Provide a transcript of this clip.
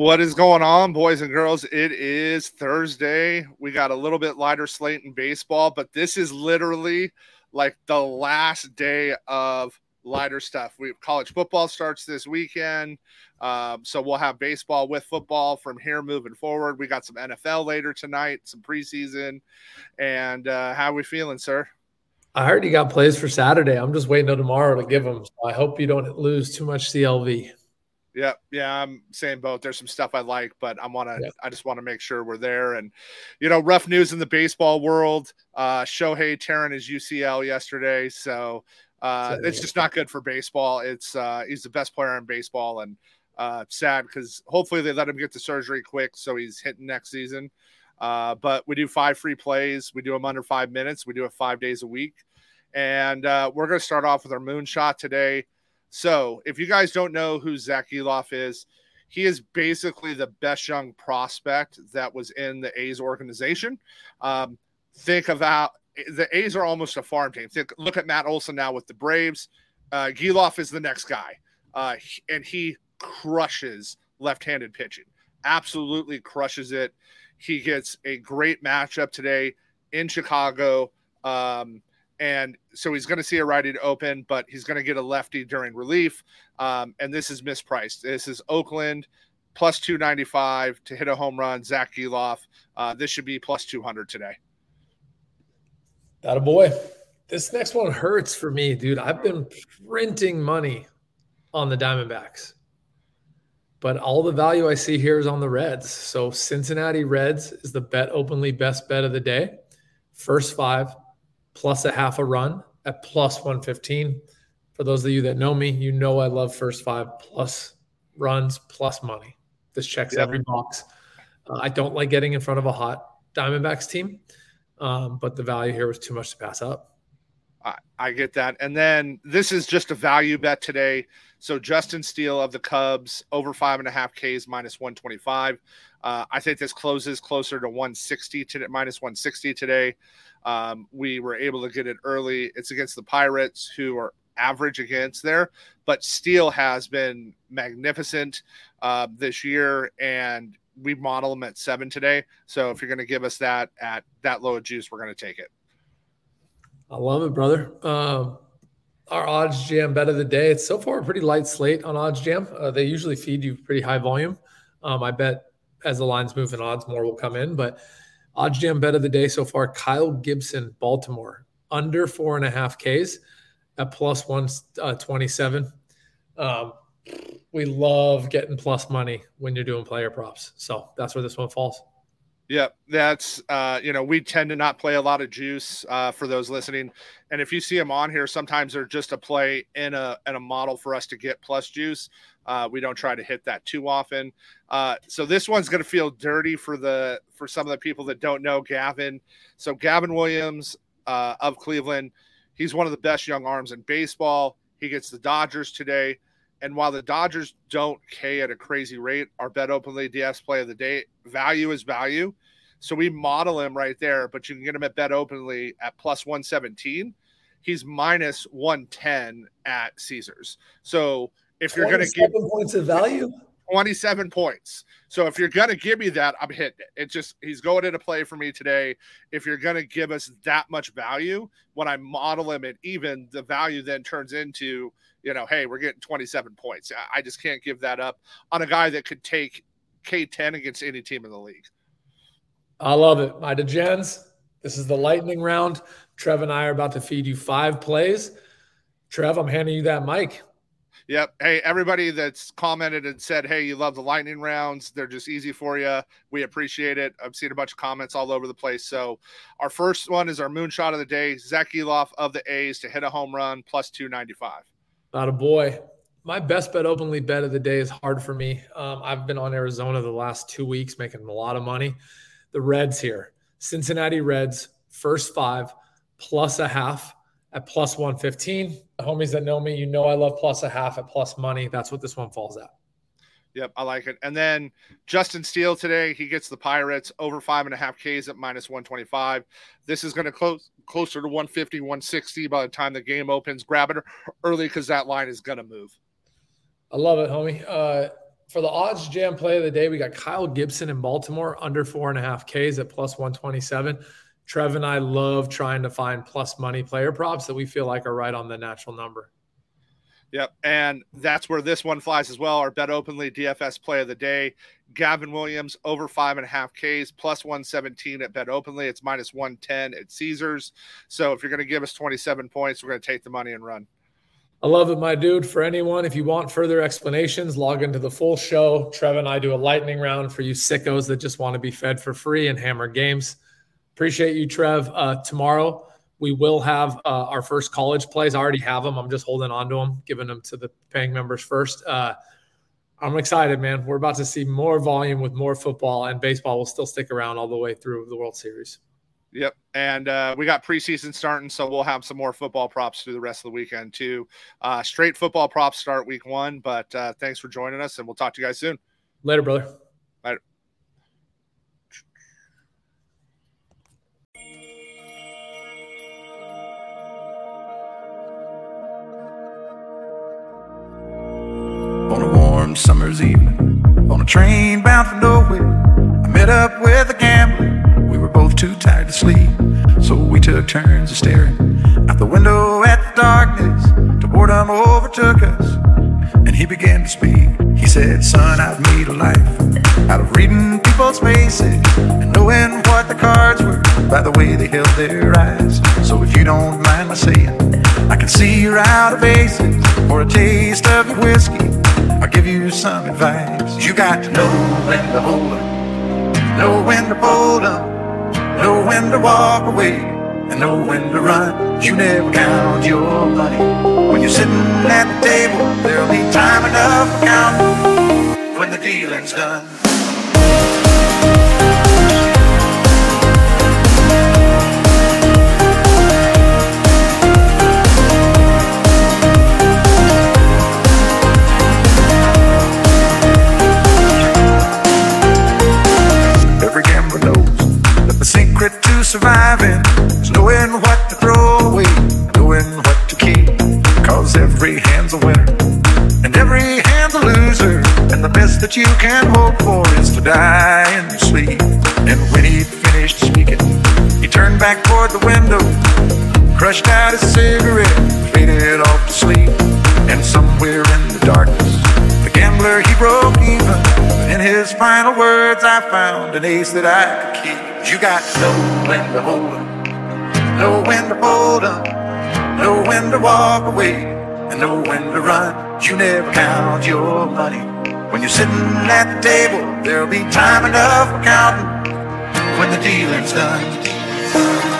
What is going on, boys and girls? It is Thursday. We got a little bit lighter slate in baseball, but this is literally like the last day of lighter stuff. We college football starts this weekend, um, so we'll have baseball with football from here moving forward. We got some NFL later tonight, some preseason, and uh, how are we feeling, sir? I heard you got plays for Saturday. I'm just waiting till tomorrow to give them. So I hope you don't lose too much CLV. Yeah, yeah, I'm saying both. There's some stuff I like, but I want to. Yeah. I just want to make sure we're there. And you know, rough news in the baseball world. Uh, Shohei tearing is UCL yesterday, so uh, it's just not good for baseball. It's uh, he's the best player in baseball, and uh, sad because hopefully they let him get the surgery quick so he's hitting next season. Uh, but we do five free plays. We do them under five minutes. We do it five days a week, and uh, we're going to start off with our moonshot today. So, if you guys don't know who Zach Gelof is, he is basically the best young prospect that was in the A's organization. Um, think about the A's are almost a farm team. Think, look at Matt Olson now with the Braves. Uh, Gelof is the next guy, uh, and he crushes left-handed pitching. Absolutely crushes it. He gets a great matchup today in Chicago. Um, and so he's going to see a righty to open, but he's going to get a lefty during relief. Um, and this is mispriced. This is Oakland plus 295 to hit a home run. Zach Gelof. Uh, this should be plus 200 today. That a boy. This next one hurts for me, dude. I've been printing money on the Diamondbacks, but all the value I see here is on the Reds. So Cincinnati Reds is the bet openly best bet of the day. First five, plus a half a run at plus 115. For those of you that know me, you know I love first five plus runs plus money. This checks yep. every box. Uh, I don't like getting in front of a hot Diamondbacks team, um, but the value here was too much to pass up. I, I get that. And then this is just a value bet today. So Justin Steele of the Cubs over five and a half Ks minus 125. Uh, I think this closes closer to 160 to minus 160 today. Um, we were able to get it early. It's against the Pirates, who are average against there, but Steele has been magnificent uh, this year, and we model them at seven today. So if you're going to give us that at that low of juice, we're going to take it. I love it, brother. Um, our OddsJam bet of the day. It's so far a pretty light slate on OddsJam. Uh, they usually feed you pretty high volume. Um, I bet as the lines move and odds more will come in, but OddsJam bet of the day so far Kyle Gibson, Baltimore, under four and a half Ks at plus 127. Uh, um, we love getting plus money when you're doing player props. So that's where this one falls. Yeah, that's uh, you know we tend to not play a lot of juice uh, for those listening, and if you see them on here, sometimes they're just a play in a in a model for us to get plus juice. Uh, we don't try to hit that too often. Uh, so this one's going to feel dirty for the for some of the people that don't know Gavin. So Gavin Williams uh, of Cleveland, he's one of the best young arms in baseball. He gets the Dodgers today, and while the Dodgers don't K at a crazy rate, our bet openly DFS play of the day value is value. So we model him right there, but you can get him at bet openly at plus 117. He's minus 110 at Caesars. So if you're going to give points of value, 27 points. So if you're to give me that, I'm hitting it. It's just he's going into play for me today. If you're to give us that much value, when I model him at even, the value then turns into, you know, hey, we're getting 27 points. I just can't give that up on a guy that could take K10 against any team in the league. I love it. My degens, this is the lightning round. Trev and I are about to feed you five plays. Trev, I'm handing you that mic. Yep. Hey, everybody that's commented and said, hey, you love the lightning rounds. They're just easy for you. We appreciate it. I've seen a bunch of comments all over the place. So, our first one is our moonshot of the day Zach Gelof of the A's to hit a home run plus 295. Not a boy. My best bet openly bet of the day is hard for me. Um, I've been on Arizona the last two weeks making a lot of money. The Reds here, Cincinnati Reds, first five plus a half at plus 115. The homies that know me, you know I love plus a half at plus money. That's what this one falls at. Yep, I like it. And then Justin Steele today, he gets the Pirates over five and a half Ks at minus 125. This is going to close closer to 150, 160 by the time the game opens. Grab it early because that line is going to move. I love it, homie. Uh, for the odds jam play of the day, we got Kyle Gibson in Baltimore under four and a half Ks at plus 127. Trev and I love trying to find plus money player props that we feel like are right on the natural number. Yep. And that's where this one flies as well. Our bet openly DFS play of the day. Gavin Williams over five and a half Ks plus 117 at bet openly. It's minus 110 at Caesars. So if you're going to give us 27 points, we're going to take the money and run. I love it, my dude. For anyone, if you want further explanations, log into the full show. Trev and I do a lightning round for you sickos that just want to be fed for free and hammer games. Appreciate you, Trev. Uh, tomorrow, we will have uh, our first college plays. I already have them. I'm just holding on to them, giving them to the paying members first. Uh, I'm excited, man. We're about to see more volume with more football, and baseball will still stick around all the way through the World Series. Yep. And uh, we got preseason starting, so we'll have some more football props through the rest of the weekend, too. Uh, straight football props start week one, but uh, thanks for joining us, and we'll talk to you guys soon. Later, brother. Warm summer's evening, on a train bound for nowhere, I met up with a gambler We were both too tired to sleep. So we took turns of staring out the window at the darkness The boredom overtook us. And he began to speak. He said, Son, I've made a life out of reading people's faces and knowing what the cards were by the way they held their eyes. So if you don't mind my saying, I can see you're out of aces for a taste of your whiskey. Give you some advice. You got to know when to hold up, know when to fold up. Know when to walk away and know when to run. You never count your money. When you're sitting at the table, there'll be time enough to count when the dealing's done. That you can hope for is to die in your sleep. And when he finished speaking, he turned back toward the window, crushed out his cigarette, faded off to sleep. And somewhere in the darkness, the gambler he broke even. In his final words, I found an ace that I could keep. You got to know when to hold up, know when to hold up, know when to walk away, and know when to run. You never count your money. When you're sitting at the table, there'll be time enough for counting when the dealing's done.